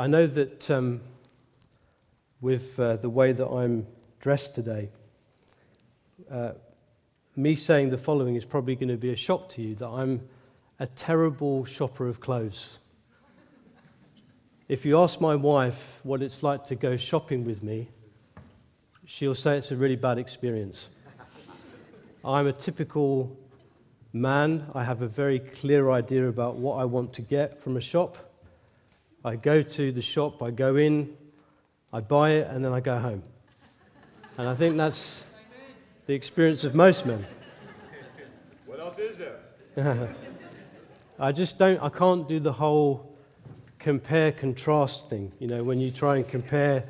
I know that um, with uh, the way that I'm dressed today, uh, me saying the following is probably going to be a shock to you that I'm a terrible shopper of clothes. If you ask my wife what it's like to go shopping with me, she'll say it's a really bad experience. I'm a typical man. I have a very clear idea about what I want to get from a shop. I go to the shop, I go in, I buy it, and then I go home. And I think that's the experience of most men. What else is there? I just don't, I can't do the whole compare contrast thing, you know, when you try and compare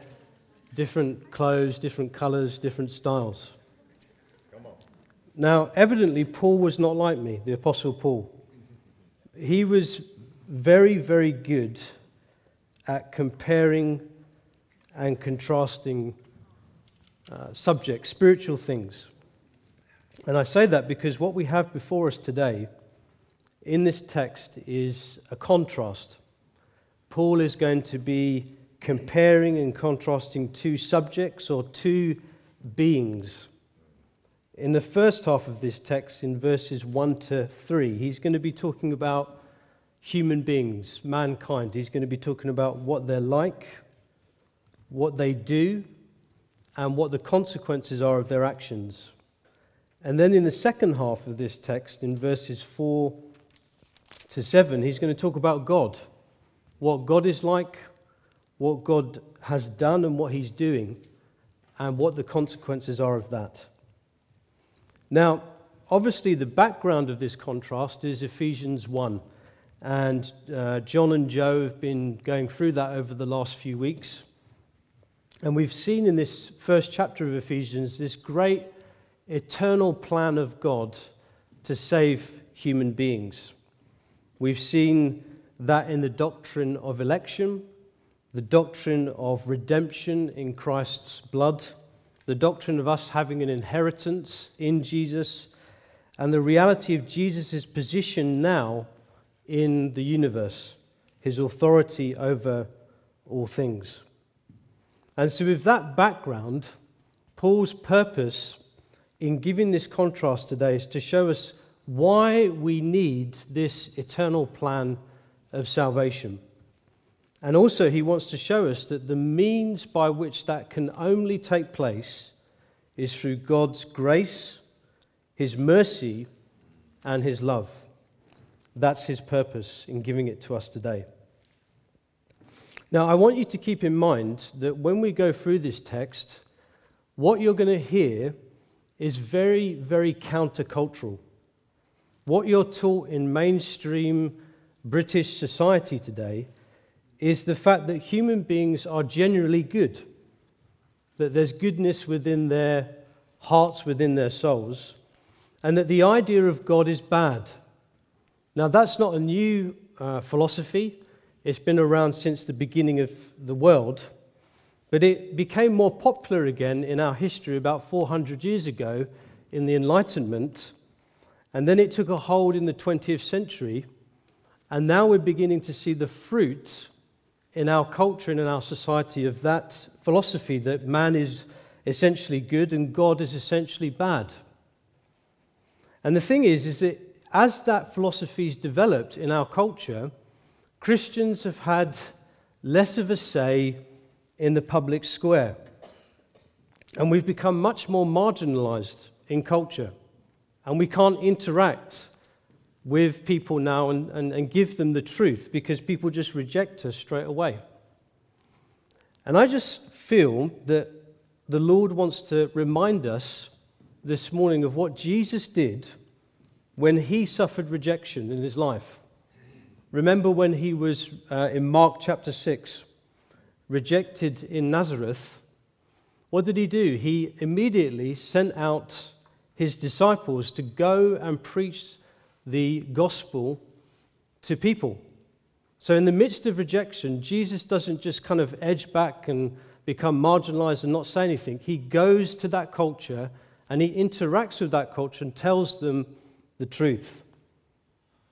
different clothes, different colors, different styles. Come on. Now, evidently, Paul was not like me, the Apostle Paul. He was very, very good at comparing and contrasting uh, subjects, spiritual things. And I say that because what we have before us today in this text is a contrast. Paul is going to be comparing and contrasting two subjects or two beings. In the first half of this text, in verses 1 to 3, he's going to be talking about human beings, mankind. He's going to be talking about what they're like, what they do, and what the consequences are of their actions. And then in the second half of this text, in verses 4 to 7, he's going to talk about God, what God is like, what God has done and what he's doing, and what the consequences are of that. Now, obviously, the background of this contrast is Ephesians 1. And uh, John and Joe have been going through that over the last few weeks. And we've seen in this first chapter of Ephesians this great eternal plan of God to save human beings. We've seen that in the doctrine of election, the doctrine of redemption in Christ's blood, the doctrine of us having an inheritance in Jesus, and the reality of Jesus' position now in the universe, his authority over all things. And so, with that background, Paul's purpose in giving this contrast today is to show us why we need this eternal plan of salvation. And also, he wants to show us that the means by which that can only take place is through God's grace, his mercy, and his love. That's his purpose in giving it to us today. Now, I want you to keep in mind that when we go through this text, what you're going to hear is very, very countercultural. What you're taught in mainstream British society today is the fact that human beings are generally good, that there's goodness within their hearts, within their souls, and that the idea of God is bad. Now, that's not a new uh, philosophy, it's been around since the beginning of the world. But it became more popular again in our history about 400 years ago in the Enlightenment. And then it took a hold in the 20th century. And now we're beginning to see the fruit in our culture and in our society of that philosophy that man is essentially good and God is essentially bad. And the thing is, is that as that philosophy philosophy's developed in our culture, Christians have had less of a say in the public square. And we've become much more marginalized in culture. And we can't interact with people now and, and, and give them the truth because people just reject us straight away. And I just feel that the Lord wants to remind us this morning of what Jesus did when he suffered rejection in his life. Remember when he was uh, in Mark chapter 6, rejected in Nazareth? What did he do? He immediately sent out his disciples to go and preach the gospel to people. So, in the midst of rejection, Jesus doesn't just kind of edge back and become marginalized and not say anything. He goes to that culture and he interacts with that culture and tells them the truth.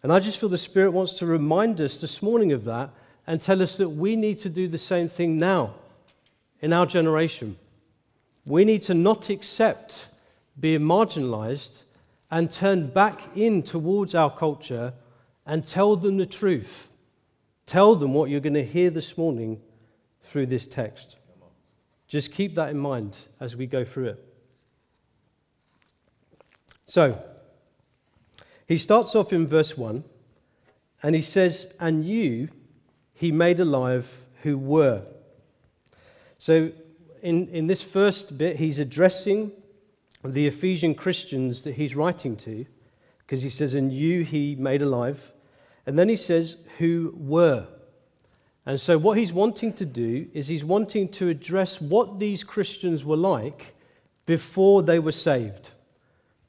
And I just feel the Spirit wants to remind us this morning of that and tell us that we need to do the same thing now in our generation. We need to not accept being marginalized and turn back in towards our culture and tell them the truth. Tell them what you're going to hear this morning through this text. Just keep that in mind as we go through it. So, he starts off in verse 1 and he says, And you he made alive who were. So, in, in this first bit, he's addressing the Ephesian Christians that he's writing to, because he says, And you he made alive. And then he says, Who were. And so, what he's wanting to do is he's wanting to address what these Christians were like before they were saved,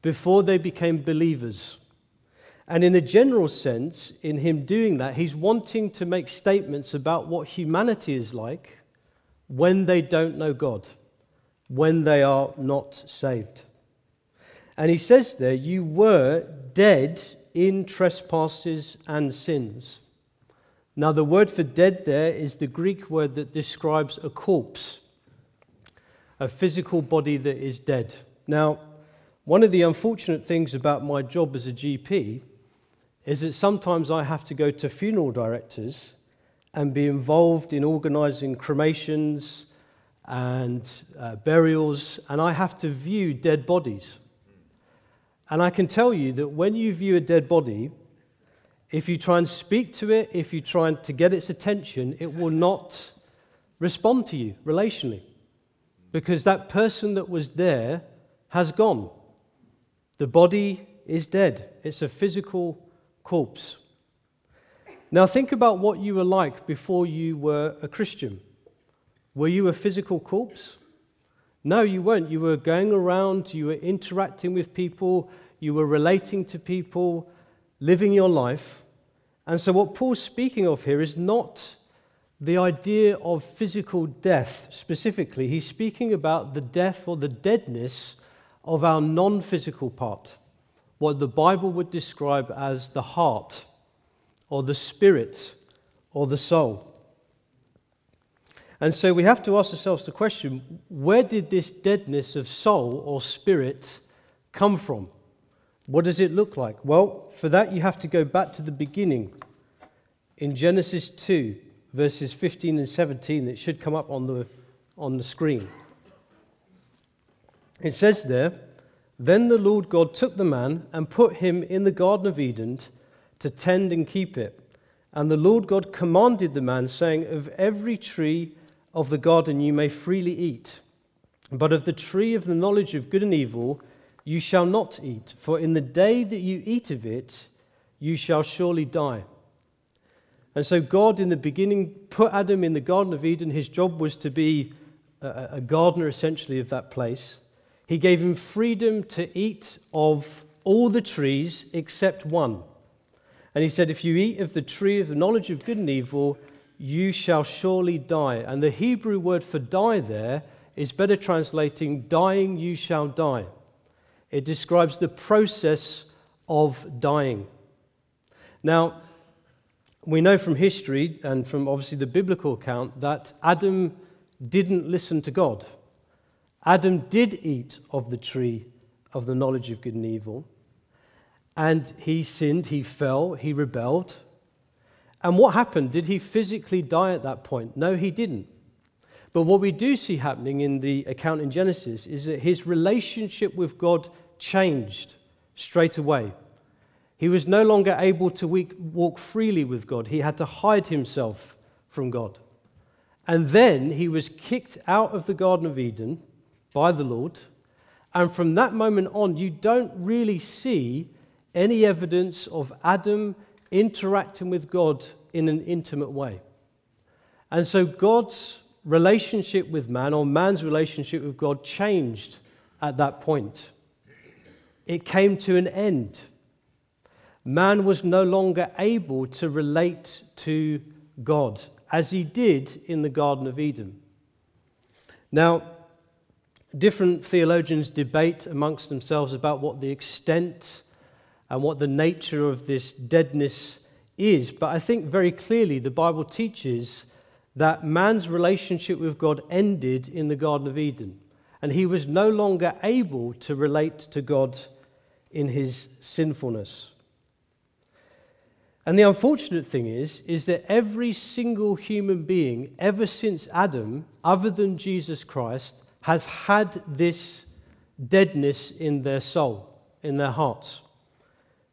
before they became believers. And in a general sense, in him doing that, he's wanting to make statements about what humanity is like when they don't know God, when they are not saved. And he says there, You were dead in trespasses and sins. Now, the word for dead there is the Greek word that describes a corpse, a physical body that is dead. Now, one of the unfortunate things about my job as a GP is that sometimes I have to go to funeral directors and be involved in organizing cremations and uh, burials, and I have to view dead bodies. And I can tell you that when you view a dead body, if you try and speak to it, if you try to get its attention, it will not respond to you relationally because that person that was there has gone. The body is dead, it's a physical corpse. Now, think about what you were like before you were a Christian. Were you a physical corpse? No, you weren't. You were going around, you were interacting with people, you were relating to people, living your life. And so, what Paul's speaking of here is not the idea of physical death specifically. He's speaking about the death or the deadness of our non physical part, what the Bible would describe as the heart, or the spirit, or the soul. And so we have to ask ourselves the question where did this deadness of soul or spirit come from? What does it look like? Well, for that, you have to go back to the beginning. In Genesis 2, verses 15 and 17, it should come up on the, on the screen. It says there, Then the Lord God took the man and put him in the Garden of Eden to tend and keep it. And the Lord God commanded the man, saying, Of every tree of the garden you may freely eat, but of the tree of the knowledge of good and evil you shall not eat, for in the day that you eat of it, you shall surely die. And so, God in the beginning put Adam in the Garden of Eden. His job was to be a, gardener, essentially, of that place. He gave him freedom to eat of all the trees except one. And he said, If you eat of the tree of the knowledge of good and evil, you shall surely die. And the Hebrew word for die there is better translating, dying, you shall die. It describes the process of dying. Now, we know from history and from obviously the biblical account that Adam didn't listen to God. Adam did eat of the tree of the knowledge of good and evil. And he sinned, he fell, he rebelled. And what happened? Did he physically die at that point? No, he didn't. But what we do see happening in the account in Genesis is that his relationship with God changed straight away. He was no longer able to walk freely with God, he had to hide himself from God. And then he was kicked out of the Garden of Eden by the Lord. And from that moment on, you don't really see any evidence of Adam interacting with God in an intimate way. And so God's relationship with man, or man's relationship with God, changed at that point. It came to an end. Man was no longer able to relate to God as he did in the Garden of Eden. Now, different theologians debate amongst themselves about what the extent and what the nature of this deadness is, but I think very clearly the Bible teaches that man's relationship with God ended in the Garden of Eden, and he was no longer able to relate to God in his sinfulness. And the unfortunate thing is, is that every single human being ever since Adam, other than Jesus Christ, has had this deadness in their soul, in their hearts.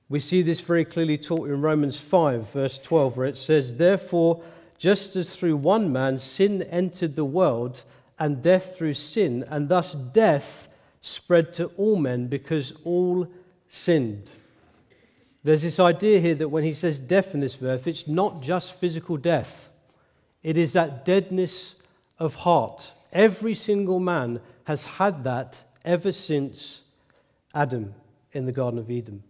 We see this very clearly taught in Romans 5, verse 12, where it says, Therefore, just as through one man sin entered the world, and death through sin, and thus death spread to all men because all sinned. There's this idea here that when he says death in this verse, it's not just physical death, it is that deadness of heart. Every single man has had that ever since Adam in the Garden of Eden.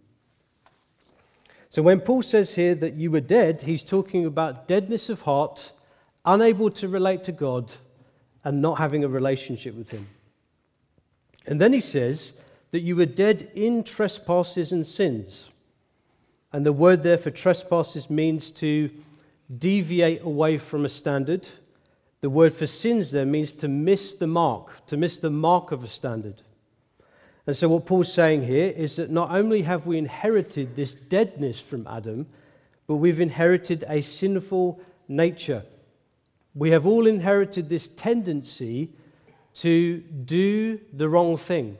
So when Paul says here that you were dead, he's talking about deadness of heart, unable to relate to God, and not having a relationship with Him. And then he says that you were dead in trespasses and sins. And the word there for trespasses means to deviate away from a standard. The word for sins there means to miss the mark, to miss the mark of a standard. And so, what Paul's saying here is that not only have we inherited this deadness from Adam, but we've inherited a sinful nature. We have all inherited this tendency to do the wrong thing,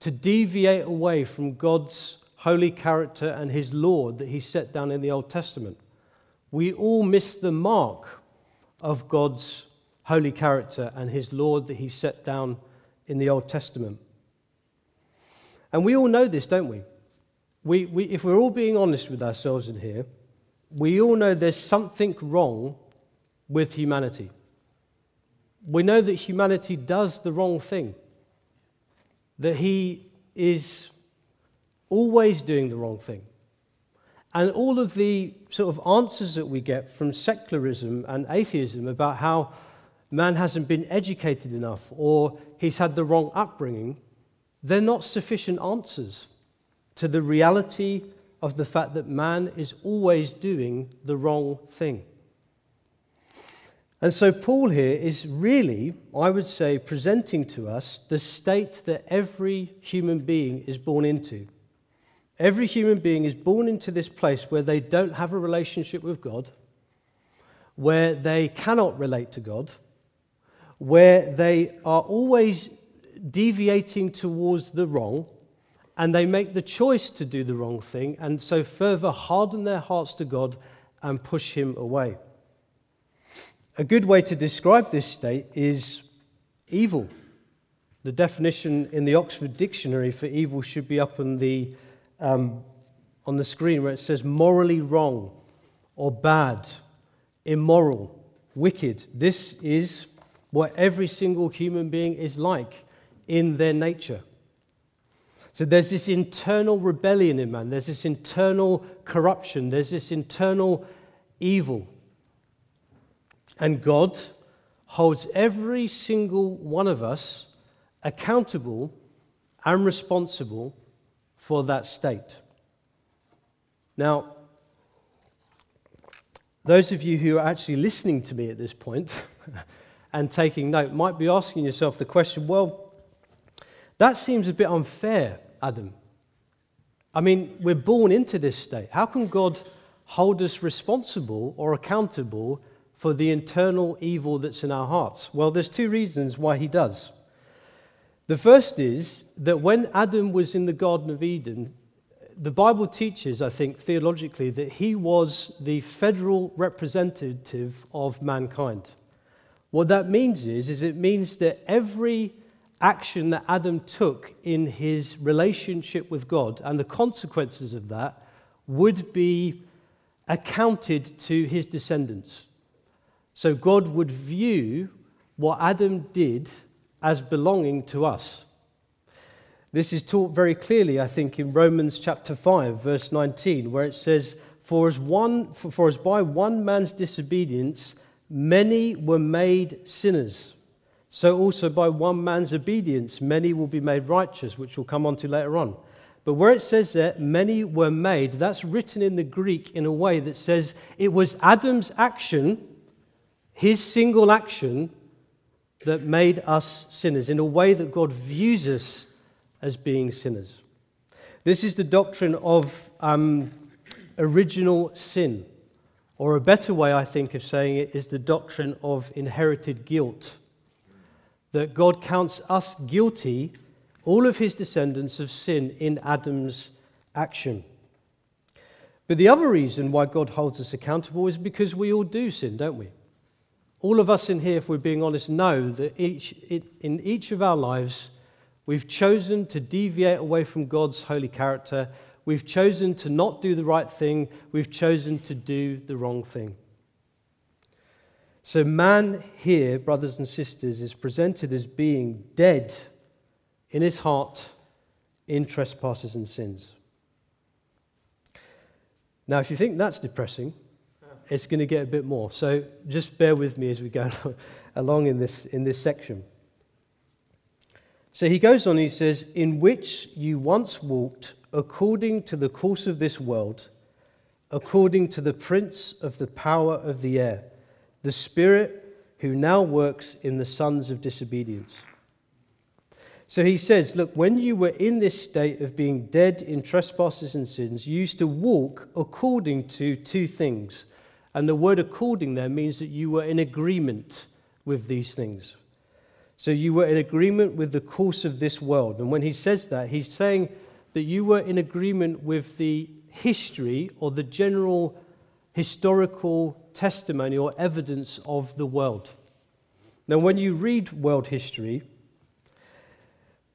to deviate away from God's holy character and his law that he set down in the Old Testament. We all miss the mark of God's holy character and his Lord that he set down in the Old Testament. And we all know this, don't we? we, we if we're all being honest with ourselves in here, we all know there's something wrong with humanity. We know that humanity does the wrong thing, that he is always doing the wrong thing. And all of the sort of answers that we get from secularism and atheism about how man hasn't been educated enough or he's had the wrong upbringing they're not sufficient answers to the reality of the fact that man is always doing the wrong thing. And so, Paul here is really, I would say, presenting to us the state that every human being is born into. Every human being is born into this place where they don't have a relationship with God, where they cannot relate to God, where they are always deviating towards the wrong, and they make the choice to do the wrong thing, and so further harden their hearts to God and push Him away. A good way to describe this state is evil. The definition in the Oxford Dictionary for evil should be up on the, um, on the screen where it says morally wrong or bad, immoral, wicked. This is what every single human being is like in their nature. So there's this internal rebellion in man, there's this internal corruption, there's this internal evil. And God holds every single one of us accountable and responsible for that state. Now, those of you who are actually listening to me at this point and taking note might be asking yourself the question well, that seems a bit unfair, Adam. I mean, we're born into this state. How can God hold us responsible or accountable for the internal evil that's in our hearts? Well, there's two reasons why he does. The first is that when Adam was in the Garden of Eden, the Bible teaches, I think, theologically, that he was the federal representative of mankind. What that means is, is it means that every action that Adam took in his relationship with God and the consequences of that would be accounted to his descendants. So God would view what Adam did as belonging to us. This is taught very clearly, I think, in Romans chapter 5, verse 19, where it says, For as, one, for as by one man's disobedience many were made sinners. So also by one man's obedience, many will be made righteous, which we'll come on to later on. But where it says that many were made, that's written in the Greek in a way that says it was Adam's action, his single action, that made us sinners, in a way that God views us as being sinners. This is the doctrine of um, original sin, or a better way, I think, of saying it is the doctrine of inherited guilt. That God counts us guilty all of his descendants of sin in Adam's action. But the other reason why God holds us accountable is because we all do sin, don't we? All of us in here, if we're being honest, know that each, in each of our lives, we've chosen to deviate away from God's holy character. We've chosen to not do the right thing. We've chosen to do the wrong thing. So, man here, brothers and sisters, is presented as being dead in his heart in trespasses and sins. Now, if you think that's depressing, it's going to get a bit more. So just bear with me as we go along in this, in this section. So he goes on, he says, In which you once walked according to the course of this world, according to the prince of the power of the air, the spirit who now works in the sons of disobedience so he says, Look, when you were in this state of being dead in trespasses and sins, you used to walk according to two things. And the word according there means that you were in agreement with these things. So you were in agreement with the course of this world. And when he says that, he's saying that you were in agreement with the history or the general historical testimony or evidence of the world. Now, when you read world history,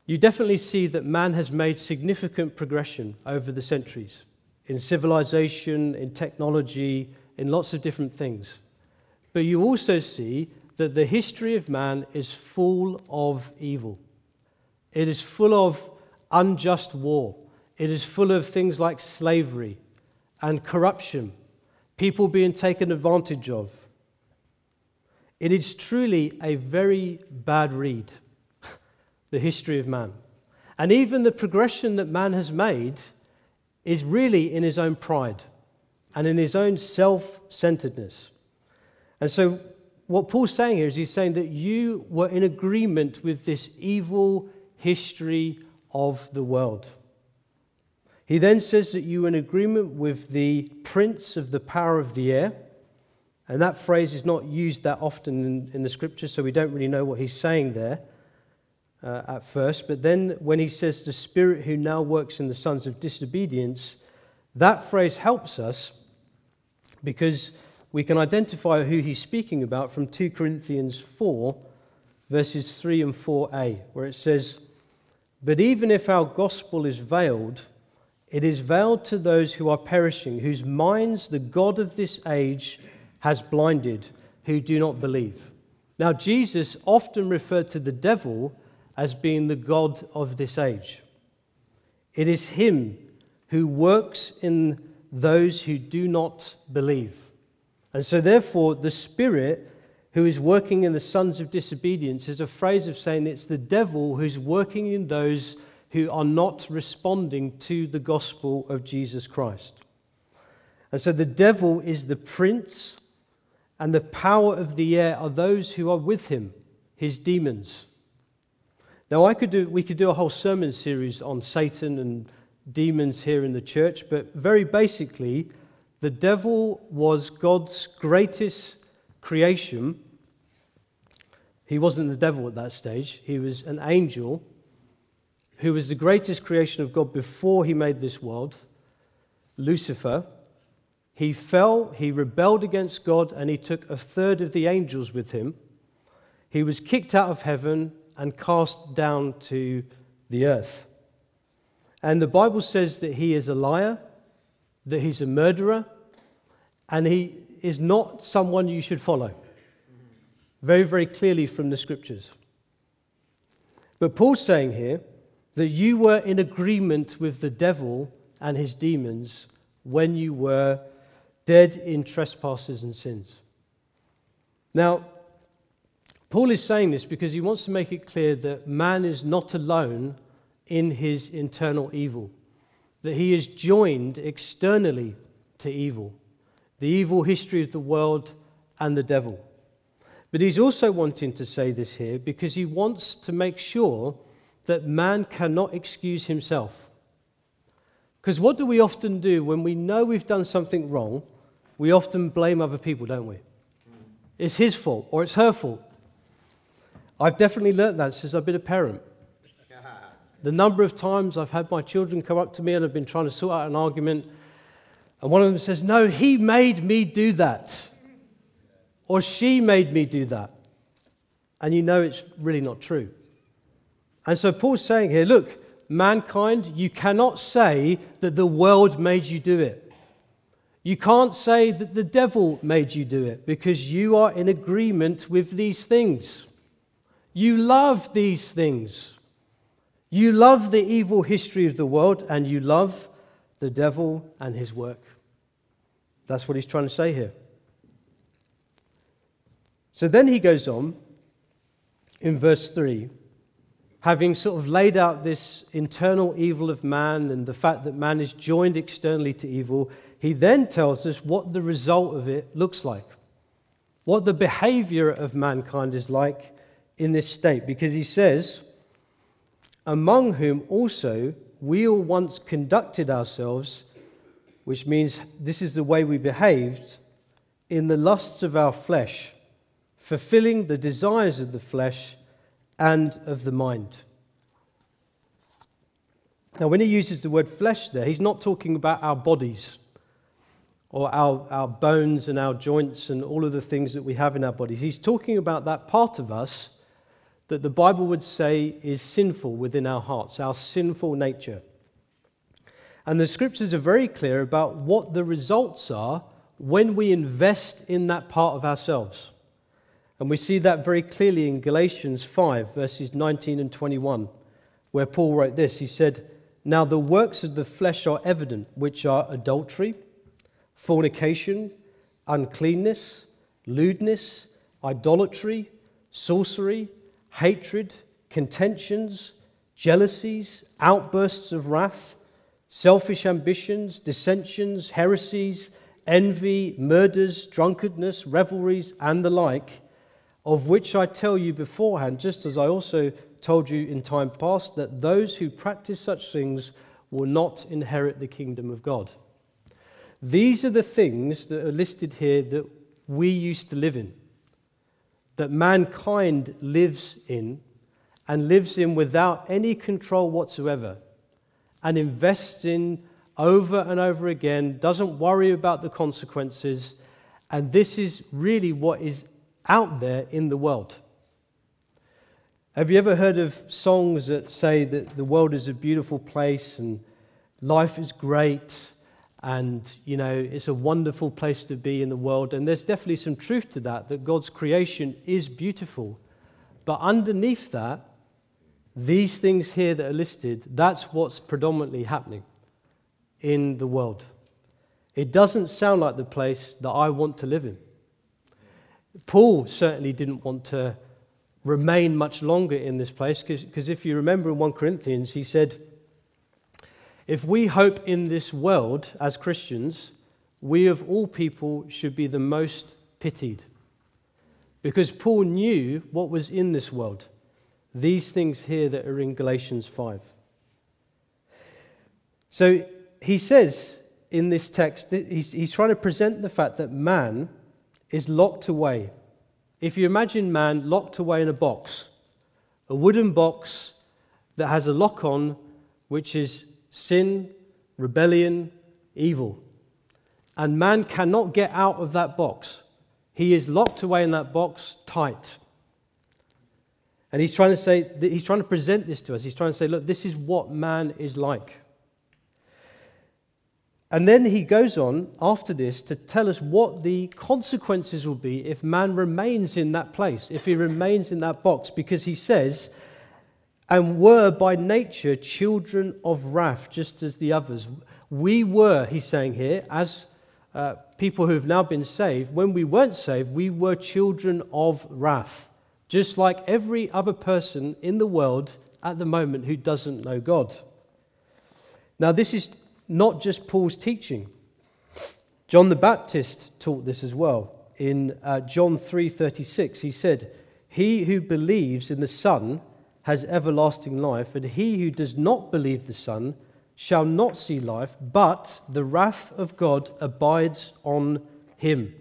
you definitely see that man has made significant progression over the centuries in civilization, in technology, in lots of different things. But you also see that the history of man is full of evil. It is full of unjust war. It is full of things like slavery and corruption, people being taken advantage of. It is truly a very bad read the history of man. And even the progression that man has made is really in his own pride and in his own self centeredness. And so, what Paul's saying here is he's saying that you were in agreement with this evil history of the world. He then says that you were in agreement with the prince of the power of the air. And that phrase is not used that often in, in the scriptures, so we don't really know what he's saying there uh, at first, but then when he says the Spirit who now works in the sons of disobedience, that phrase helps us because we can identify who he's speaking about from 2 Corinthians 4, verses 3 and 4a, where it says, But even if our gospel is veiled, it is veiled to those who are perishing, whose minds the God of this age has blinded, who do not believe. Now, Jesus often referred to the devil as being the God of this age. It is Him who works in those who do not believe. And so, therefore, the Spirit who is working in the sons of disobedience is a phrase of saying it's the devil who's working in those who are not responding to the gospel of Jesus Christ. And so, the devil is the prince, and the power of the air are those who are with him, his demons. Now, I could do, we could do a whole sermon series on Satan and demons here in the church, but very basically, the devil was God's greatest creation. He wasn't the devil at that stage, he was an angel who was the greatest creation of God before he made this world, Lucifer. He fell, he rebelled against God, and he took a third of the angels with him. He was kicked out of heaven and cast down to the earth. And the Bible says that he is a liar, that he's a murderer, and he is not someone you should follow. Very, very clearly from the scriptures. But Paul's saying here that you were in agreement with the devil and his demons when you were dead in trespasses and sins. Now, Paul is saying this because he wants to make it clear that man is not alone in his internal evil. that he is joined externally to evil, the evil history of the world and the devil. But he's also wanting to say this here because he wants to make sure that man cannot excuse himself. Because what do we often do when we know we've done something wrong? We often blame other people, don't we? It's his fault or it's her fault. I've definitely learnt that since I've been a parent. The number of times I've had my children come up to me and have been trying to sort out an argument, and one of them says, No, he made me do that. Or she made me do that. And you know it's really not true. And so Paul's saying here, look, mankind, you cannot say that the world made you do it. You can't say that the devil made you do it because you are in agreement with these things. You love these things. You love the evil history of the world and you love the devil and his work. That's what he's trying to say here. So then he goes on in verse 3 having sort of laid out this internal evil of man and the fact that man is joined externally to evil, he then tells us what the result of it looks like, what the behavior of mankind is like in this state. Because he says, among whom also we all once conducted ourselves, which means this is the way we behaved, in the lusts of our flesh, fulfilling the desires of the flesh and of the mind. Now, when he uses the word flesh there, he's not talking about our bodies or our, our bones and our joints and all of the things that we have in our bodies. He's talking about that part of us that the Bible would say is sinful within our hearts, our sinful nature. And the scriptures are very clear about what the results are when we invest in that part of ourselves. And we see that very clearly in Galatians 5, verses 19 and 21, where Paul wrote this. He said, Now the works of the flesh are evident, which are adultery, fornication, uncleanness, lewdness, idolatry, sorcery, hatred, contentions, jealousies, outbursts of wrath, selfish ambitions, dissensions, heresies, envy, murders, drunkenness, revelries, and the like of which I tell you beforehand, just as I also told you in time past, that those who practice such things will not inherit the kingdom of God. These are the things that are listed here that we used to live in, that mankind lives in, and lives in without any control whatsoever, and invests in over and over again, doesn't worry about the consequences. And this is really what is out there in the world. Have you ever heard of songs that say that the world is a beautiful place and life is great and you know it's a wonderful place to be in the world and there's definitely some truth to that that God's creation is beautiful. But underneath that these things here that are listed, that's what's predominantly happening in the world. It doesn't sound like the place that I want to live in. Paul certainly didn't want to remain much longer in this place because if you remember in 1 Corinthians, he said, If we hope in this world as Christians, we of all people should be the most pitied. Because Paul knew what was in this world. These things here that are in Galatians 5. So he says in this text, he's, he's trying to present the fact that man is locked away. If you imagine man locked away in a box, a wooden box that has a lock on, which is sin, rebellion, evil. And man cannot get out of that box. He is locked away in that box tight. And he's trying to say, he's trying to present this to us. He's trying to say, look, this is what man is like. And then he goes on after this to tell us what the consequences will be if man remains in that place, if he remains in that box, because he says, and were by nature children of wrath, just as the others. We were, he's saying here, as uh, people who have now been saved, when we weren't saved, we were children of wrath, just like every other person in the world at the moment who doesn't know God. Now, this is not just Paul's teaching. John the Baptist taught this as well. In uh, John 3:36, he said, "He who believes in the Son has everlasting life, and he who does not believe the Son shall not see life, but the wrath of God abides on him."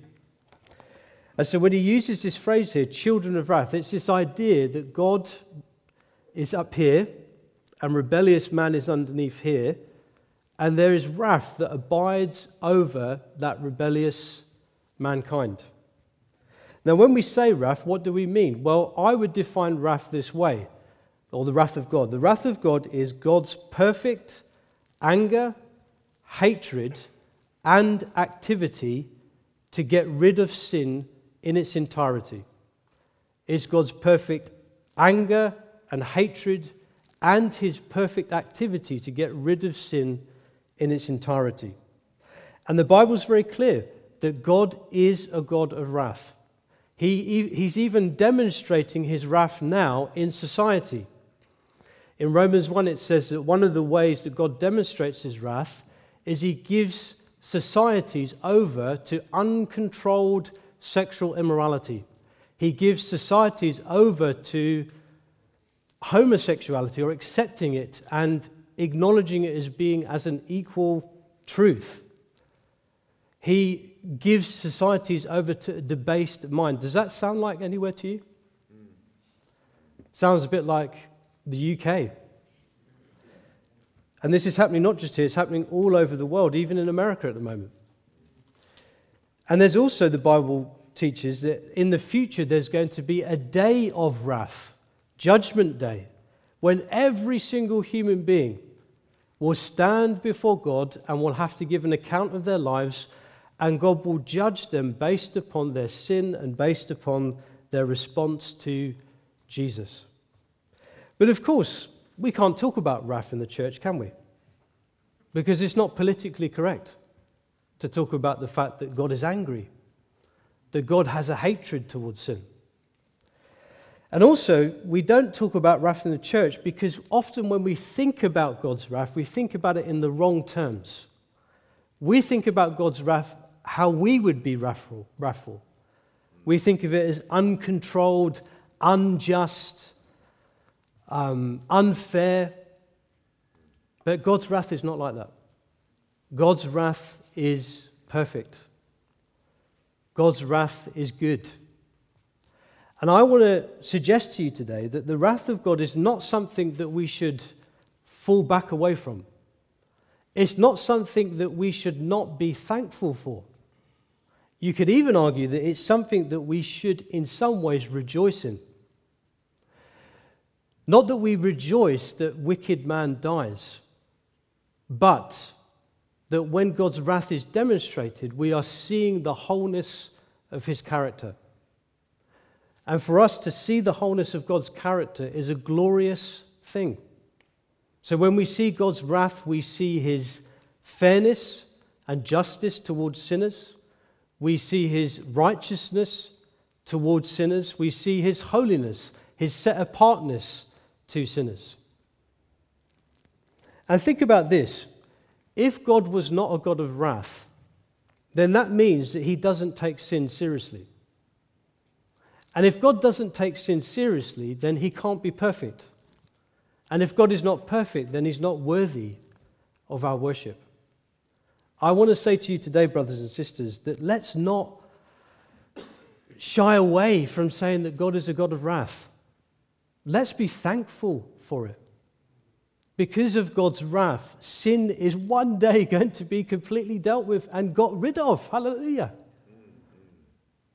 And so when he uses this phrase here, children of wrath, it's this idea that God is up here and rebellious man is underneath here, and there is wrath that abides over that rebellious mankind. Now, when we say wrath, what do we mean? Well, I would define wrath this way, or the wrath of God. The wrath of God is God's perfect anger, hatred, and activity to get rid of sin in its entirety. It's God's perfect anger and hatred and his perfect activity to get rid of sin in its entirety. And the Bible is very clear that God is a God of wrath. He, he's even demonstrating his wrath now in society. In Romans 1, it says that one of the ways that God demonstrates his wrath is he gives societies over to uncontrolled sexual immorality. He gives societies over to homosexuality or accepting it and acknowledging it as being as an equal truth. He gives societies over to a debased mind. Does that sound like anywhere to you? Mm. Sounds a bit like the UK. And this is happening not just here, it's happening all over the world, even in America at the moment. And there's also, the Bible teaches, that in the future there's going to be a day of wrath, Judgment Day, when every single human being will stand before God and will have to give an account of their lives, and God will judge them based upon their sin and based upon their response to Jesus. But of course, we can't talk about wrath in the church, can we? Because it's not politically correct to talk about the fact that God is angry, that God has a hatred towards sin. And also, we don't talk about wrath in the church because often when we think about God's wrath, we think about it in the wrong terms. We think about God's wrath how we would be wrathful. wrathful. We think of it as uncontrolled, unjust, um, unfair. But God's wrath is not like that. God's wrath is perfect. God's wrath is good. And I want to suggest to you today that the wrath of God is not something that we should fall back away from. It's not something that we should not be thankful for. You could even argue that it's something that we should, in some ways, rejoice in. Not that we rejoice that wicked man dies, but that when God's wrath is demonstrated, we are seeing the wholeness of his character. And for us to see the wholeness of God's character is a glorious thing. So when we see God's wrath, we see his fairness and justice towards sinners. We see his righteousness towards sinners. We see his holiness, his set apartness to sinners. And think about this if God was not a God of wrath, then that means that he doesn't take sin seriously. And if God doesn't take sin seriously, then he can't be perfect. And if God is not perfect, then he's not worthy of our worship. I want to say to you today, brothers and sisters, that let's not shy away from saying that God is a God of wrath. Let's be thankful for it. Because of God's wrath, sin is one day going to be completely dealt with and got rid of. Hallelujah.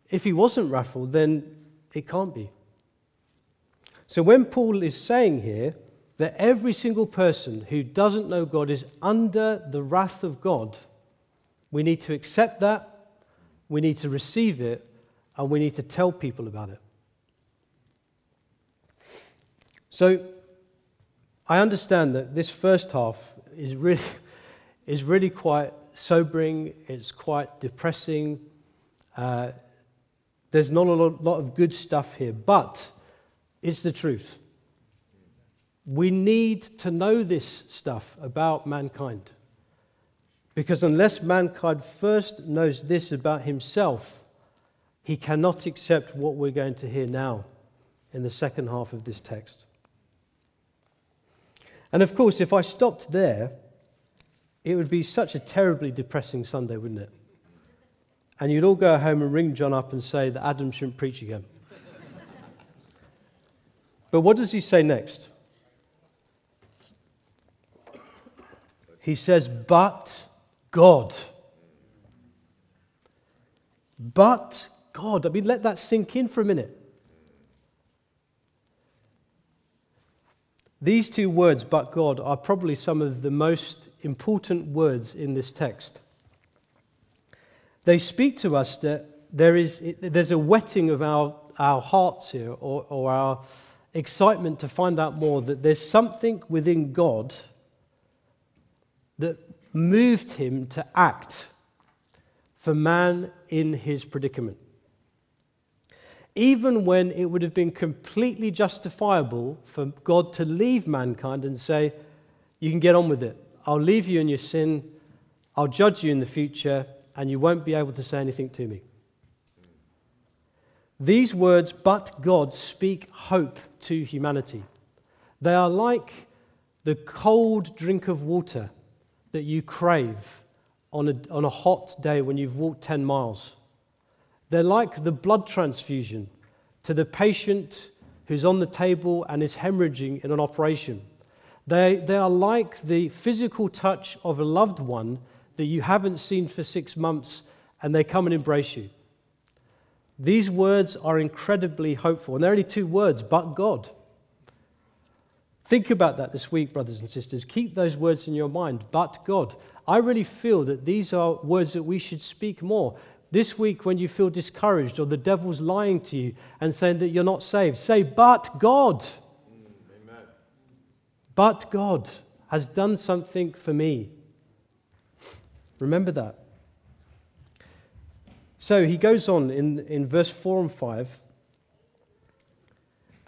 If he wasn't wrathful, then it can't be. So when Paul is saying here that every single person who doesn't know God is under the wrath of God, we need to accept that, we need to receive it, and we need to tell people about it. So I understand that this first half is really, is really quite sobering, it's quite depressing. Uh, there's not a lot of good stuff here, but it's the truth. We need to know this stuff about mankind. Because unless mankind first knows this about himself, he cannot accept what we're going to hear now in the second half of this text. And of course, if I stopped there, it would be such a terribly depressing Sunday, wouldn't it? And you'd all go home and ring John up and say that Adam shouldn't preach again. but what does he say next? He says, But God. But God. I mean, let that sink in for a minute. These two words, but God, are probably some of the most important words in this text. They speak to us that there is, there's a whetting of our, our hearts here, or, or our excitement to find out more, that there's something within God that moved him to act for man in his predicament even when it would have been completely justifiable for God to leave mankind and say, You can get on with it. I'll leave you in your sin. I'll judge you in the future, and you won't be able to say anything to me. These words, but God, speak hope to humanity. They are like the cold drink of water that you crave on a, on a hot day when you've walked 10 miles. They're like the blood transfusion to the patient who's on the table and is hemorrhaging in an operation. They, they are like the physical touch of a loved one that you haven't seen for six months and they come and embrace you. These words are incredibly hopeful. And they're only two words, but God. Think about that this week, brothers and sisters. Keep those words in your mind, but God. I really feel that these are words that we should speak more. This week, when you feel discouraged or the devil's lying to you and saying that you're not saved, say, But God. Amen. But God has done something for me. Remember that. So he goes on in, in verse 4 and 5,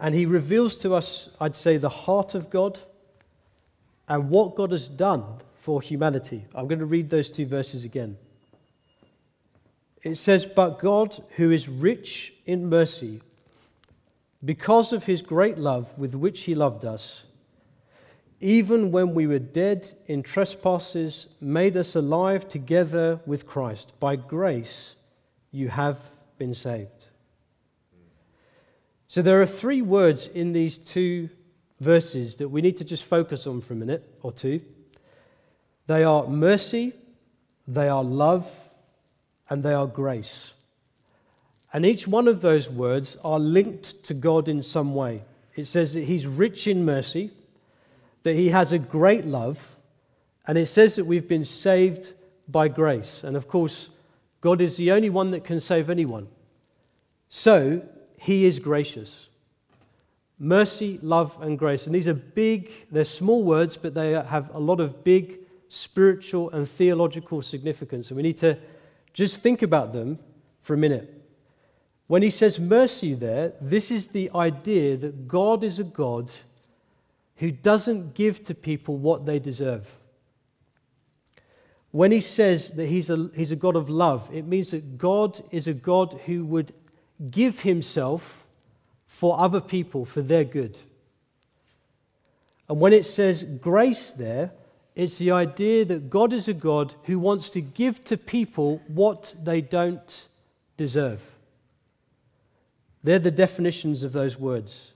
and he reveals to us, I'd say, the heart of God and what God has done for humanity. I'm going to read those two verses again. It says, But God, who is rich in mercy, because of his great love with which he loved us, even when we were dead in trespasses, made us alive together with Christ. By grace you have been saved. So there are three words in these two verses that we need to just focus on for a minute or two. They are mercy, they are love, and they are grace. And each one of those words are linked to God in some way. It says that He's rich in mercy, that He has a great love, and it says that we've been saved by grace. And of course, God is the only one that can save anyone. So, He is gracious. Mercy, love, and grace. And these are big, they're small words, but they have a lot of big spiritual and theological significance. And we need to just think about them for a minute. When he says mercy there, this is the idea that God is a God who doesn't give to people what they deserve. When he says that he's a, he's a God of love, it means that God is a God who would give himself for other people, for their good. And when it says grace there, it's the idea that God is a God who wants to give to people what they don't deserve. They're the definitions of those words.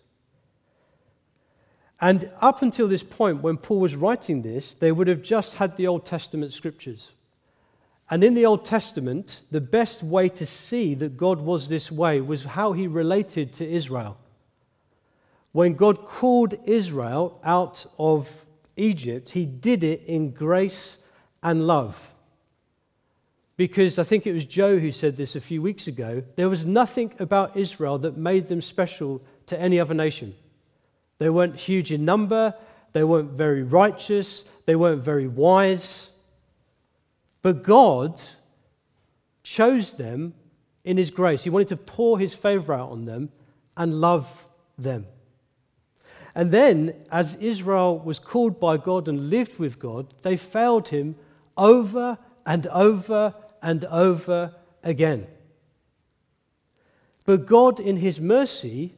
And up until this point, when Paul was writing this, they would have just had the Old Testament scriptures. And in the Old Testament, the best way to see that God was this way was how he related to Israel. When God called Israel out of Egypt, he did it in grace and love. Because I think it was Joe who said this a few weeks ago there was nothing about Israel that made them special to any other nation. They weren't huge in number, they weren't very righteous, they weren't very wise. But God chose them in His grace. He wanted to pour His favor out on them and love them. And then, as Israel was called by God and lived with God, they failed him over and over and over again. But God, in His mercy,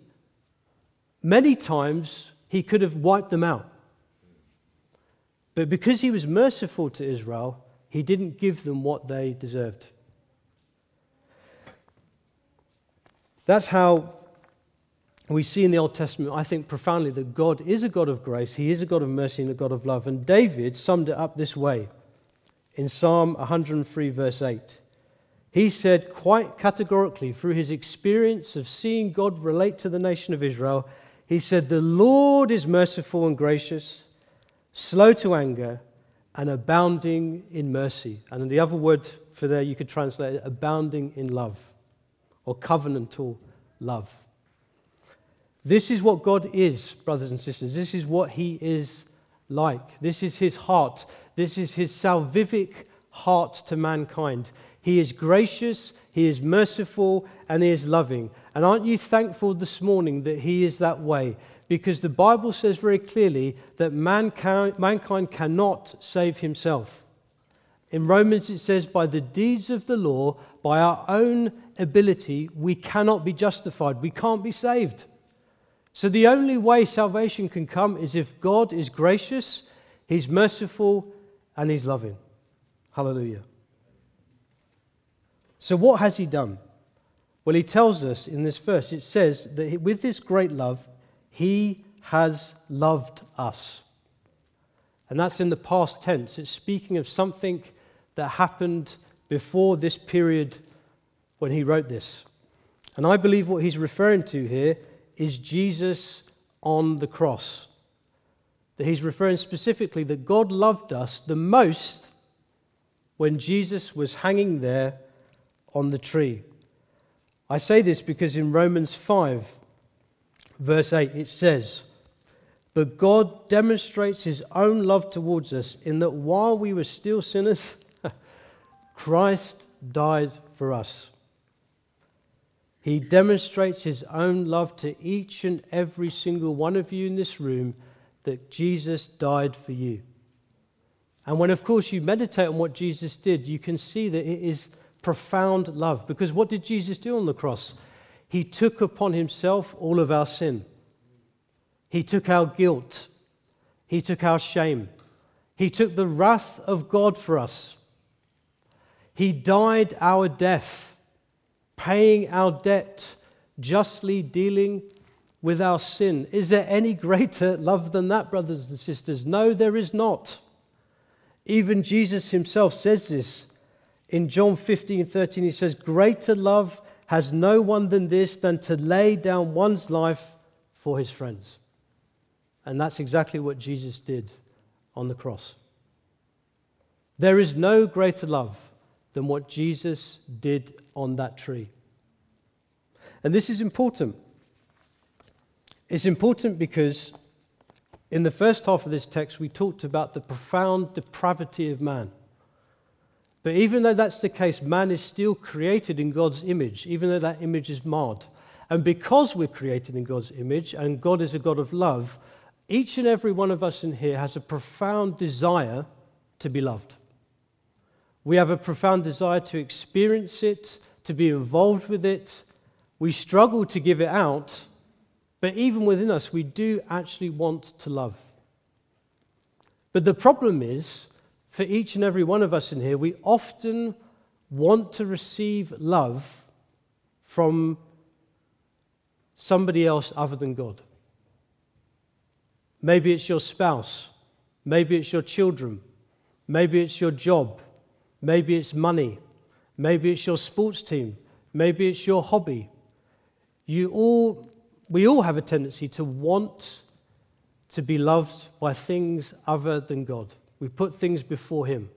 many times He could have wiped them out. But because He was merciful to Israel, He didn't give them what they deserved. That's how we see in the Old Testament, I think profoundly, that God is a God of grace, He is a God of mercy, and a God of love. And David summed it up this way in Psalm 103, verse 8. He said quite categorically, through his experience of seeing God relate to the nation of Israel, he said, The Lord is merciful and gracious, slow to anger, and abounding in mercy. And the other word for there, you could translate it, abounding in love or covenantal love. This is what God is, brothers and sisters. This is what He is like. This is His heart. This is His salvific heart to mankind. He is gracious, He is merciful, and He is loving. And aren't you thankful this morning that He is that way? Because the Bible says very clearly that mankind, mankind cannot save himself. In Romans, it says, by the deeds of the law, by our own ability, we cannot be justified. We can't be saved. So the only way salvation can come is if God is gracious, He's merciful, and He's loving. Hallelujah. So, what has He done? Well, He tells us in this verse, it says that with this great love, He has loved us. And that's in the past tense. It's speaking of something that happened before this period when he wrote this. And I believe what he's referring to here is Jesus on the cross. That he's referring specifically that God loved us the most when Jesus was hanging there on the tree. I say this because in Romans 5, verse 8, it says, But God demonstrates his own love towards us in that while we were still sinners, Christ died for us. He demonstrates his own love to each and every single one of you in this room that Jesus died for you. And when, of course, you meditate on what Jesus did, you can see that it is profound love. Because what did Jesus do on the cross? He took upon himself all of our sin, he took our guilt, he took our shame, he took the wrath of God for us. He died our death, paying our debt, justly dealing with our sin. Is there any greater love than that, brothers and sisters? No, there is not. Even Jesus himself says this in John 15 13. He says, Greater love has no one than this, than to lay down one's life for his friends. And that's exactly what Jesus did on the cross. There is no greater love than what Jesus did on that tree. And this is important. It's important because in the first half of this text, we talked about the profound depravity of man. But even though that's the case, man is still created in God's image, even though that image is marred. And because we're created in God's image and God is a God of love, each and every one of us in here has a profound desire to be loved. We have a profound desire to experience it, to be involved with it. We struggle to give it out, but even within us, we do actually want to love. But the problem is, for each and every one of us in here, we often want to receive love from somebody else other than God. Maybe it's your spouse, maybe it's your children, maybe it's your job, Maybe it's money. Maybe it's your sports team. Maybe it's your hobby. You all, we all have a tendency to want to be loved by things other than God. We put things before Him.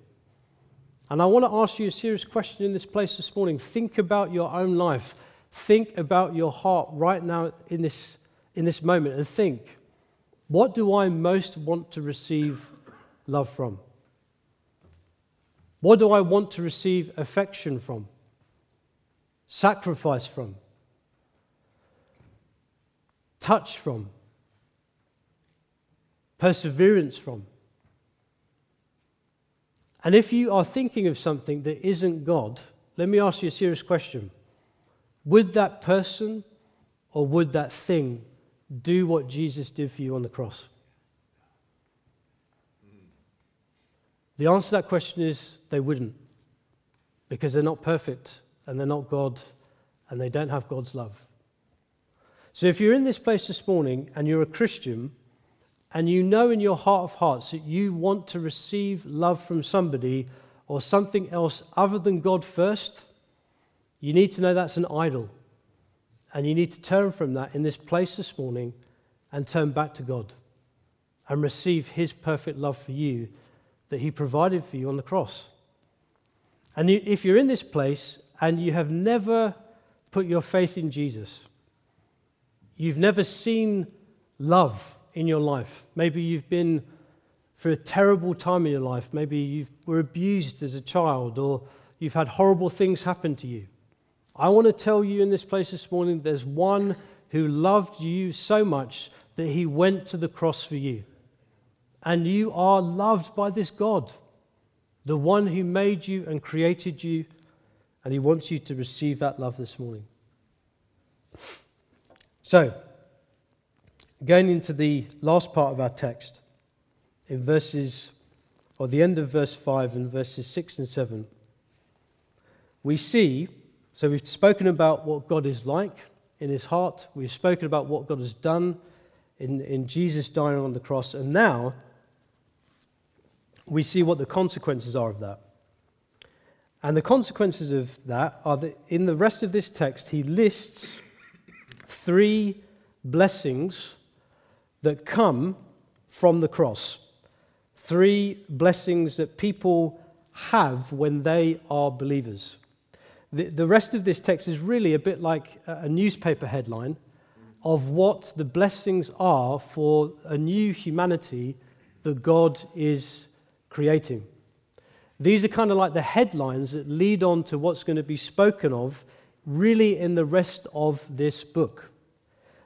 And I want to ask you a serious question in this place this morning. Think about your own life. Think about your heart right now in this, in this moment and think what do I most want to receive love from? What do I want to receive affection from? Sacrifice from? Touch from? Perseverance from? And if you are thinking of something that isn't God, let me ask you a serious question. Would that person or would that thing do what Jesus did for you on the cross? The answer to that question is they wouldn't because they're not perfect and they're not God and they don't have God's love. So if you're in this place this morning and you're a Christian and you know in your heart of hearts that you want to receive love from somebody or something else other than God first, you need to know that's an idol. And you need to turn from that in this place this morning and turn back to God and receive His perfect love for you that He provided for you on the cross. And if you're in this place and you have never put your faith in Jesus, you've never seen love in your life, maybe you've been through a terrible time in your life, maybe you were abused as a child, or you've had horrible things happen to you. I want to tell you in this place this morning there's one who loved you so much that he went to the cross for you. And you are loved by this God, the one who made you and created you, and he wants you to receive that love this morning. So, going into the last part of our text, in verses, or the end of verse 5 and verses 6 and 7, we see, so we've spoken about what God is like in his heart, we've spoken about what God has done in, in Jesus dying on the cross, and now we see what the consequences are of that. And the consequences of that are that in the rest of this text, he lists three blessings that come from the cross. Three blessings that people have when they are believers. The, the rest of this text is really a bit like a newspaper headline of what the blessings are for a new humanity that God is creating. These are kind of like the headlines that lead on to what's going to be spoken of really in the rest of this book.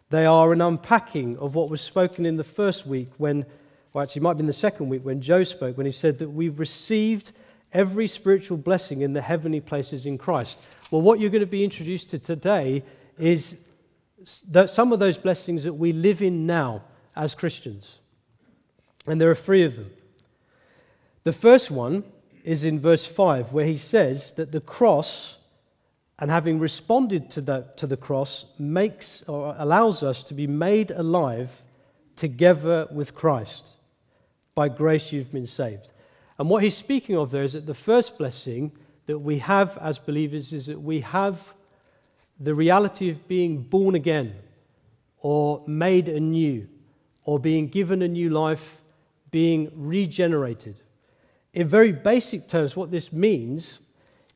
They are an unpacking of what was spoken in the first week when, or actually, it might be in the second week when Joe spoke, when he said that we've received every spiritual blessing in the heavenly places in Christ. Well, what you're going to be introduced to today is that some of those blessings that we live in now as Christians. And there are three of them. The first one is in verse 5, where he says that the cross, and having responded to the, to the cross, makes or allows us to be made alive together with Christ. By grace you've been saved. And what he's speaking of there is that the first blessing that we have as believers is that we have the reality of being born again or made anew or being given a new life, being regenerated in very basic terms, what this means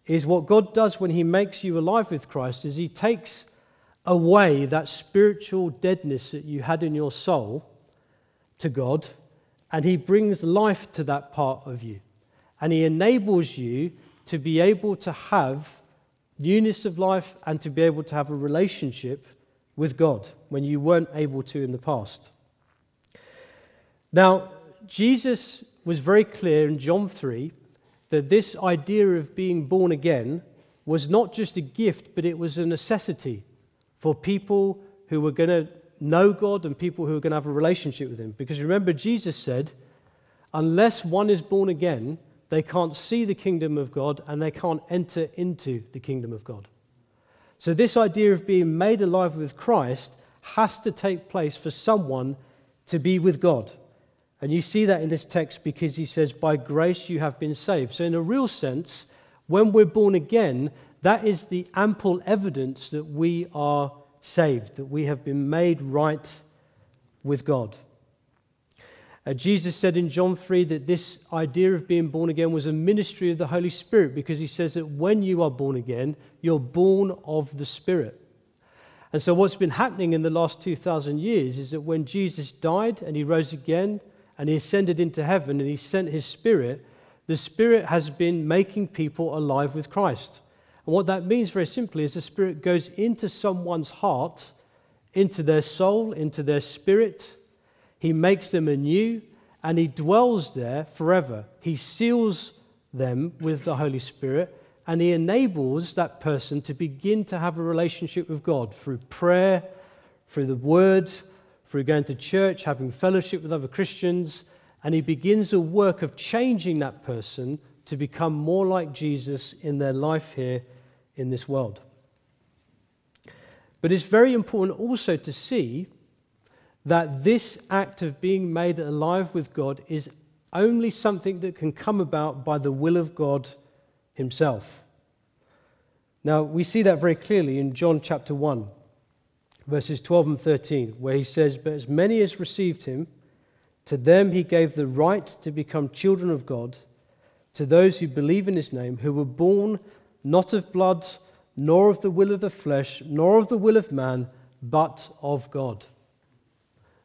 is what God does when He makes you alive with Christ is He takes away that spiritual deadness that you had in your soul to God, and He brings life to that part of you. And He enables you to be able to have newness of life and to be able to have a relationship with God when you weren't able to in the past. Now, Jesus was very clear in John 3 that this idea of being born again was not just a gift, but it was a necessity for people who were going to know God and people who were going to have a relationship with Him. Because remember, Jesus said, unless one is born again, they can't see the kingdom of God and they can't enter into the kingdom of God. So, this idea of being made alive with Christ has to take place for someone to be with God. And you see that in this text because he says, By grace you have been saved. So, in a real sense, when we're born again, that is the ample evidence that we are saved, that we have been made right with God. Uh, Jesus said in John 3 that this idea of being born again was a ministry of the Holy Spirit because he says that when you are born again, you're born of the Spirit. And so, what's been happening in the last 2,000 years is that when Jesus died and he rose again, and he ascended into heaven and he sent his spirit, the spirit has been making people alive with Christ. And what that means very simply is the spirit goes into someone's heart, into their soul, into their spirit. He makes them anew and he dwells there forever. He seals them with the Holy Spirit and He enables that person to begin to have a relationship with God through prayer, through the Word, through going to church, having fellowship with other Christians, and He begins a work of changing that person to become more like Jesus in their life here in this world. But it's very important also to see that this act of being made alive with God is only something that can come about by the will of God Himself. Now, we see that very clearly in John chapter 1, verses 12 and 13, where He says, But as many as received Him, to them He gave the right to become children of God, to those who believe in His name, who were born not of blood, nor of the will of the flesh, nor of the will of man, but of God.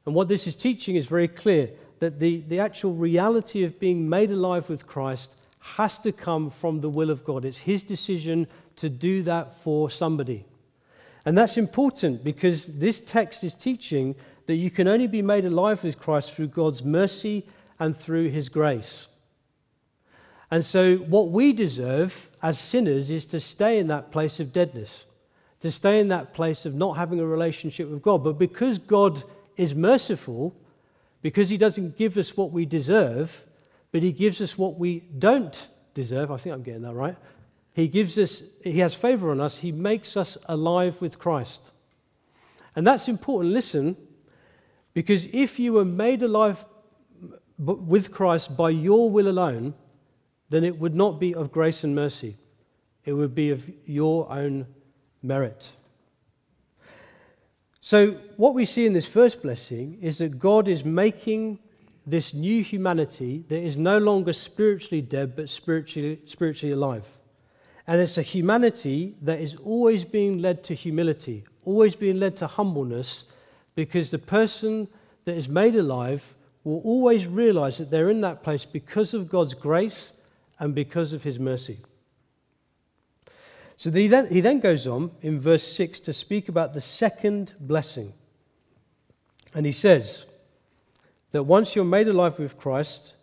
And what this is teaching is very clear that the, the actual reality of being made alive with Christ has to come from the will of God. It's His decision to do that for somebody. And that's important because this text is teaching that you can only be made alive with Christ through God's mercy and through His grace. And so, what we deserve as sinners is to stay in that place of deadness, to stay in that place of not having a relationship with God. But because God is merciful because he doesn't give us what we deserve, but he gives us what we don't deserve. I think I'm getting that right. He gives us, he has favor on us, he makes us alive with Christ. And that's important. Listen, because if you were made alive with Christ by your will alone, then it would not be of grace and mercy. It would be of your own merit. So, what we see in this first blessing is that God is making this new humanity that is no longer spiritually dead but spiritually, spiritually alive. And it's a humanity that is always being led to humility, always being led to humbleness, because the person that is made alive will always realize that they're in that place because of God's grace and because of his mercy. So he then, he then goes on in verse 6 to speak about the second blessing. And he says that once you're made alive with Christ,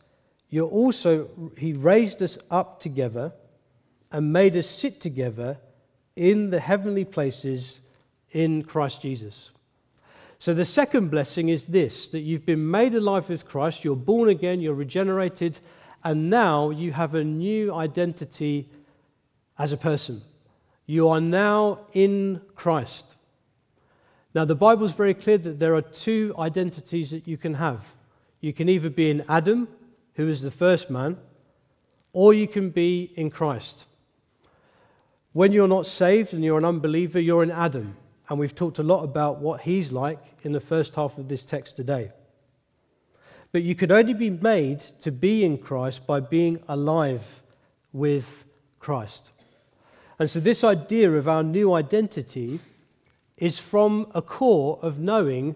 you're also, he raised us up together and made us sit together in the heavenly places in Christ Jesus. So the second blessing is this that you've been made alive with Christ, you're born again, you're regenerated, and now you have a new identity as a person. You are now in Christ. Now, the Bible is very clear that there are two identities that you can have. You can either be in Adam, who is the first man, or you can be in Christ. When you're not saved and you're an unbeliever, you're in Adam. And we've talked a lot about what he's like in the first half of this text today. But you could only be made to be in Christ by being alive with Christ. And so, this idea of our new identity is from a core of knowing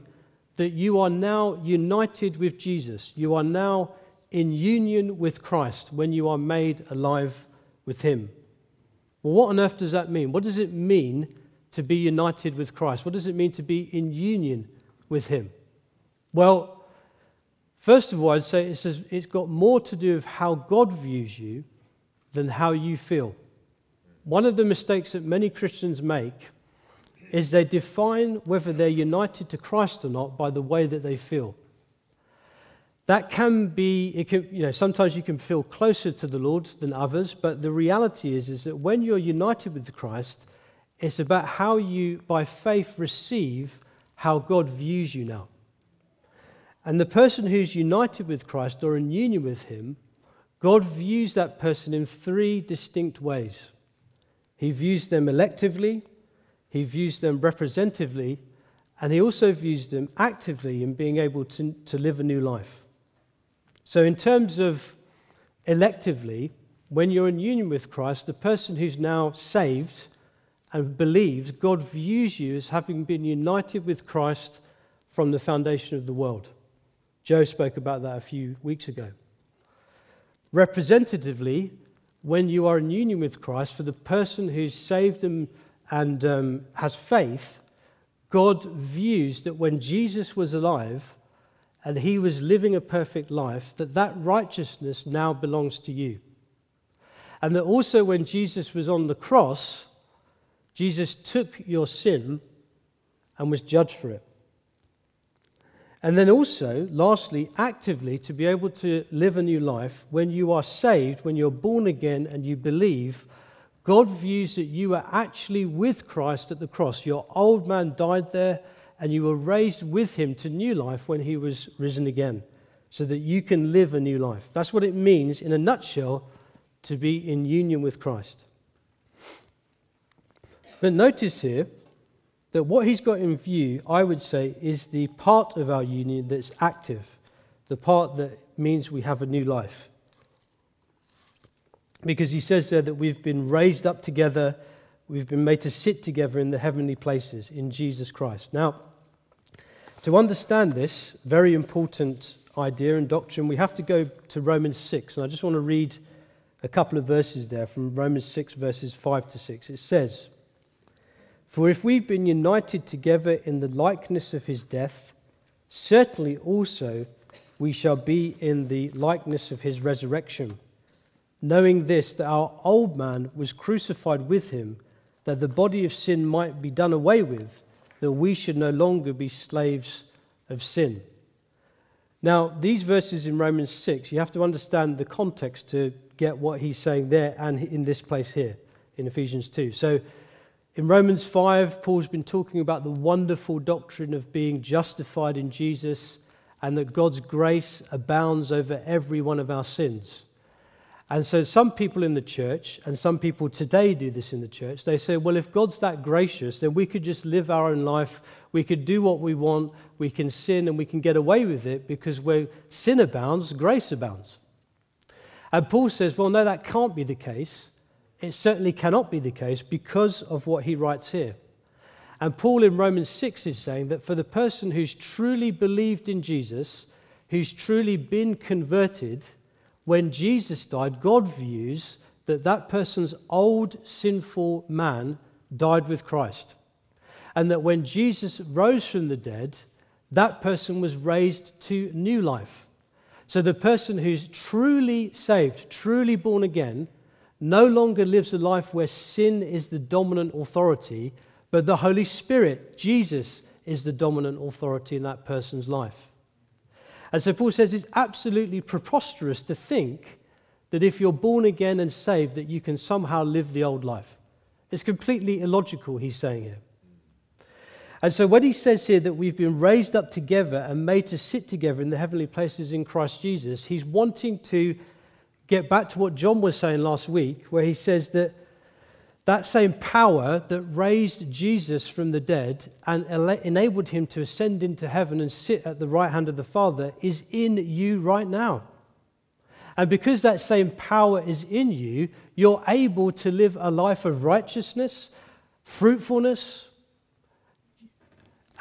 that you are now united with Jesus. You are now in union with Christ when you are made alive with Him. Well, what on earth does that mean? What does it mean to be united with Christ? What does it mean to be in union with Him? Well, first of all, I'd say it's got more to do with how God views you than how you feel. One of the mistakes that many Christians make is they define whether they're united to Christ or not by the way that they feel. That can be, it can, you know, sometimes you can feel closer to the Lord than others, but the reality is, is that when you're united with Christ, it's about how you, by faith, receive how God views you now. And the person who's united with Christ or in union with Him, God views that person in three distinct ways. He views them electively, he views them representatively, and he also views them actively in being able to, to live a new life. So, in terms of electively, when you're in union with Christ, the person who's now saved and believes, God views you as having been united with Christ from the foundation of the world. Joe spoke about that a few weeks ago. Representatively, when you are in union with Christ, for the person who's saved and, and um, has faith, God views that when Jesus was alive and he was living a perfect life, that that righteousness now belongs to you. And that also when Jesus was on the cross, Jesus took your sin and was judged for it. And then also, lastly, actively to be able to live a new life, when you are saved, when you're born again and you believe, God views that you are actually with Christ at the cross. Your old man died there, and you were raised with him to new life when he was risen again, so that you can live a new life. That's what it means, in a nutshell, to be in union with Christ. But notice here that what he's got in view, I would say, is the part of our union that's active, the part that means we have a new life because he says there that we've been raised up together, we've been made to sit together in the heavenly places in Jesus Christ. Now, to understand this very important idea and doctrine, we have to go to Romans 6. And I just want to read a couple of verses there from Romans 6, verses 5 to 6. It says, For if we've been united together in the likeness of his death, certainly also we shall be in the likeness of his resurrection knowing this, that our old man was crucified with him, that the body of sin might be done away with, that we should no longer be slaves of sin. Now, these verses in Romans 6, you have to understand the context to get what he's saying there and in this place here in Ephesians 2. So, in Romans 5, Paul's been talking about the wonderful doctrine of being justified in Jesus and that God's grace abounds over every one of our sins. And so, some people in the church, and some people today do this in the church, they say, well, if God's that gracious, then we could just live our own life. We could do what we want. We can sin and we can get away with it because where sin abounds, grace abounds. And Paul says, well, no, that can't be the case. It certainly cannot be the case because of what he writes here. And Paul in Romans 6 is saying that for the person who's truly believed in Jesus, who's truly been converted, when Jesus died, God views that that person's old sinful man died with Christ. And that when Jesus rose from the dead, that person was raised to new life. So the person who's truly saved, truly born again, no longer lives a life where sin is the dominant authority, but the Holy Spirit, Jesus, is the dominant authority in that person's life. And so Paul says it's absolutely preposterous to think that if you're born again and saved, that you can somehow live the old life. It's completely illogical, he's saying here. And so when he says here that we've been raised up together and made to sit together in the heavenly places in Christ Jesus, he's wanting to get back to what John was saying last week, where he says that that same power that raised Jesus from the dead and enabled him to ascend into heaven and sit at the right hand of the Father is in you right now. And because that same power is in you, you're able to live a life of righteousness, fruitfulness,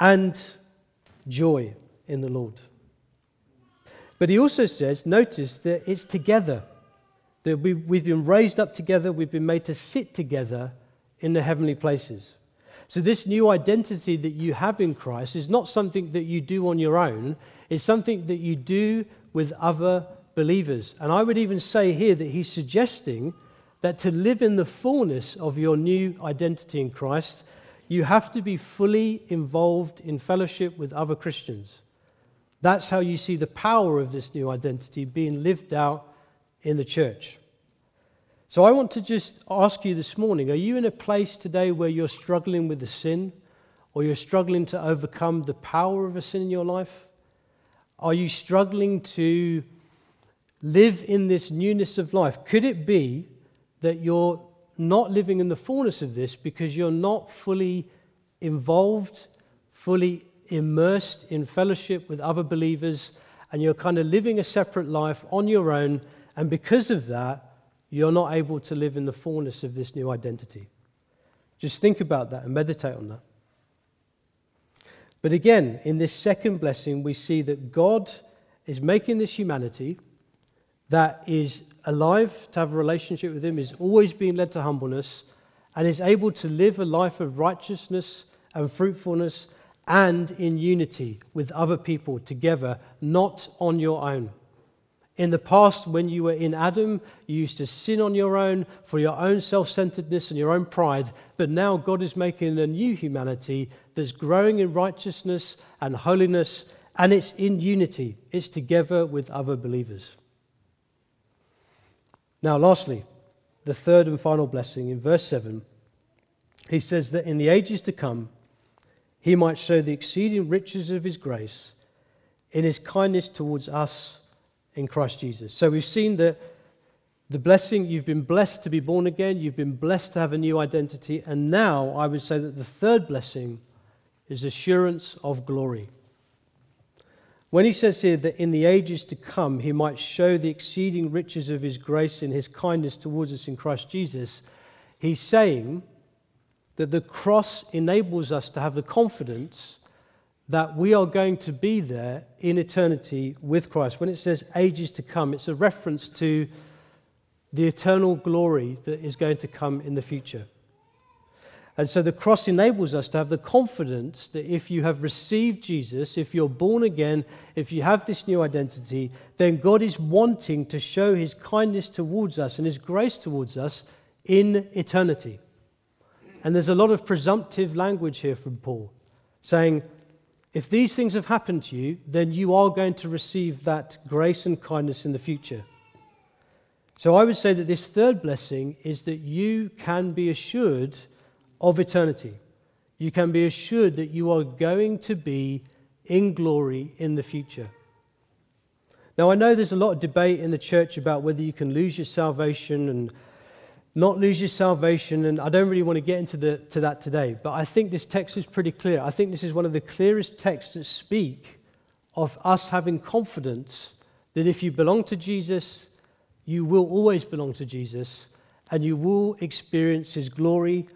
and joy in the Lord. But he also says, notice that it's together. That we, we've been raised up together, we've been made to sit together in the heavenly places. So, this new identity that you have in Christ is not something that you do on your own, it's something that you do with other believers. And I would even say here that he's suggesting that to live in the fullness of your new identity in Christ, you have to be fully involved in fellowship with other Christians. That's how you see the power of this new identity being lived out in the church. So I want to just ask you this morning are you in a place today where you're struggling with the sin or you're struggling to overcome the power of a sin in your life? Are you struggling to live in this newness of life? Could it be that you're not living in the fullness of this because you're not fully involved, fully immersed in fellowship with other believers, and you're kind of living a separate life on your own and because of that, you're not able to live in the fullness of this new identity. Just think about that and meditate on that. But again, in this second blessing, we see that God is making this humanity that is alive to have a relationship with Him, is always being led to humbleness, and is able to live a life of righteousness and fruitfulness and in unity with other people together, not on your own. In the past, when you were in Adam, you used to sin on your own for your own self centeredness and your own pride. But now God is making a new humanity that's growing in righteousness and holiness, and it's in unity. It's together with other believers. Now, lastly, the third and final blessing in verse 7, he says that in the ages to come, he might show the exceeding riches of his grace in his kindness towards us in Christ Jesus. So we've seen that the blessing, you've been blessed to be born again, you've been blessed to have a new identity, and now I would say that the third blessing is assurance of glory. When he says here that in the ages to come he might show the exceeding riches of his grace in his kindness towards us in Christ Jesus, he's saying that the cross enables us to have the confidence that we are going to be there in eternity with Christ. When it says ages to come, it's a reference to the eternal glory that is going to come in the future. And so the cross enables us to have the confidence that if you have received Jesus, if you're born again, if you have this new identity, then God is wanting to show his kindness towards us and his grace towards us in eternity. And there's a lot of presumptive language here from Paul saying, if these things have happened to you, then you are going to receive that grace and kindness in the future. So I would say that this third blessing is that you can be assured of eternity. You can be assured that you are going to be in glory in the future. Now, I know there's a lot of debate in the church about whether you can lose your salvation and not lose your salvation. And I don't really want to get into the, to that today, but I think this text is pretty clear. I think this is one of the clearest texts that speak of us having confidence that if you belong to Jesus, you will always belong to Jesus and you will experience his glory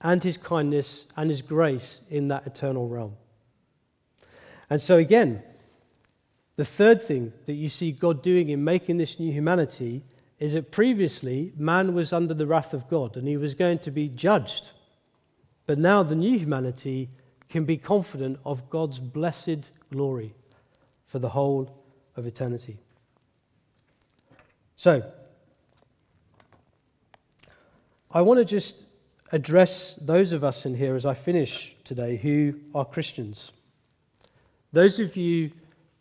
and his kindness and his grace in that eternal realm. And so, again, the third thing that you see God doing in making this new humanity is that previously man was under the wrath of God and he was going to be judged. But now the new humanity can be confident of God's blessed glory for the whole of eternity. So, I want to just address those of us in here as I finish today who are Christians. Those of you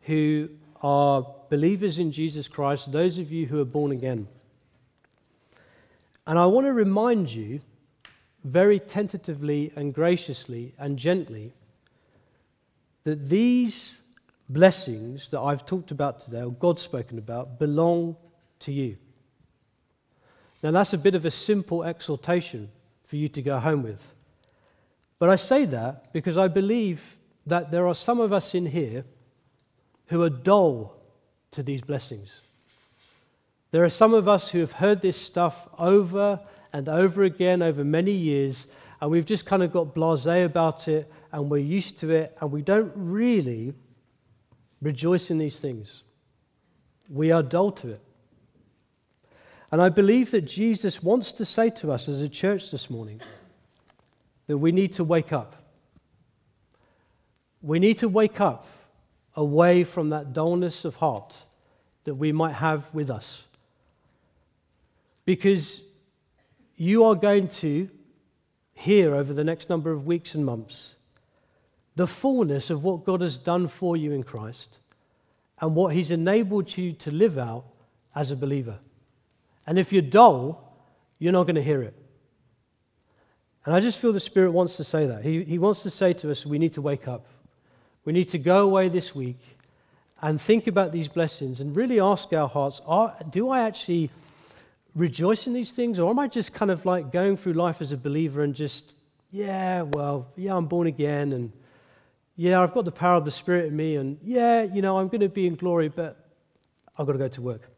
who are believers in Jesus Christ, those of you who are born again. And I want to remind you very tentatively and graciously and gently that these blessings that I've talked about today, or God's spoken about, belong to you. Now, that's a bit of a simple exhortation for you to go home with. But I say that because I believe that there are some of us in here who are dull to these blessings. There are some of us who have heard this stuff over and over again over many years, and we've just kind of got blase about it, and we're used to it, and we don't really rejoice in these things. We are dull to it. And I believe that Jesus wants to say to us as a church this morning that we need to wake up. We need to wake up away from that dullness of heart that we might have with us. Because you are going to hear over the next number of weeks and months the fullness of what God has done for you in Christ and what He's enabled you to live out as a believer. And if you're dull, you're not going to hear it. And I just feel the Spirit wants to say that. He, he wants to say to us, we need to wake up. We need to go away this week and think about these blessings and really ask our hearts are, do I actually rejoice in these things or am I just kind of like going through life as a believer and just, yeah, well, yeah, I'm born again and yeah, I've got the power of the Spirit in me and yeah, you know, I'm going to be in glory, but I've got to go to work.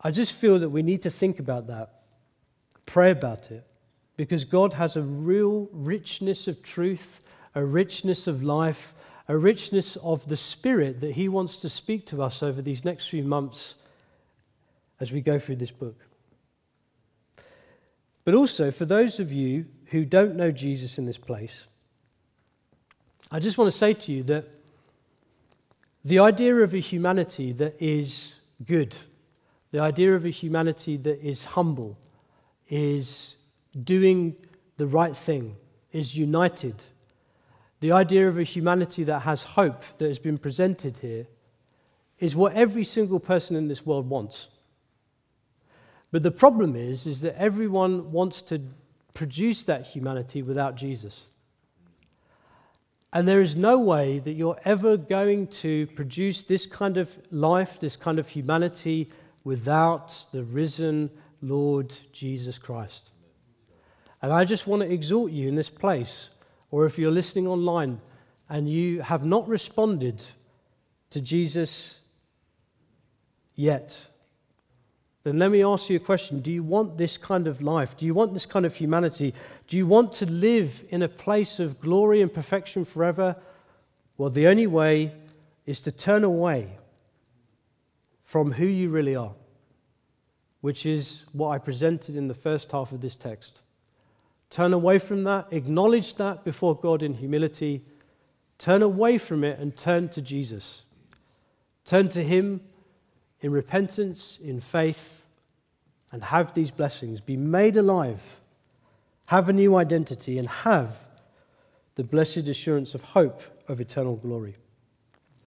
I just feel that we need to think about that, pray about it, because God has a real richness of truth a richness of life, a richness of the Spirit that He wants to speak to us over these next few months as we go through this book. But also, for those of you who don't know Jesus in this place, I just want to say to you that The idea of a humanity that is good, the idea of a humanity that is humble, is doing the right thing, is united, the idea of a humanity that has hope that has been presented here is what every single person in this world wants. But the problem is, is that everyone wants to produce that humanity without Jesus. And there is no way that you're ever going to produce this kind of life, this kind of humanity, without the risen Lord Jesus Christ. And I just want to exhort you in this place, or if you're listening online and you have not responded to Jesus yet, then let me ask you a question. Do you want this kind of life? Do you want this kind of humanity? Do you want to live in a place of glory and perfection forever? Well, the only way is to turn away from who you really are, which is what I presented in the first half of this text. Turn away from that, acknowledge that before God in humility, turn away from it and turn to Jesus. Turn to Him in repentance, in faith, and have these blessings. Be made alive, have a new identity, and have the blessed assurance of hope of eternal glory.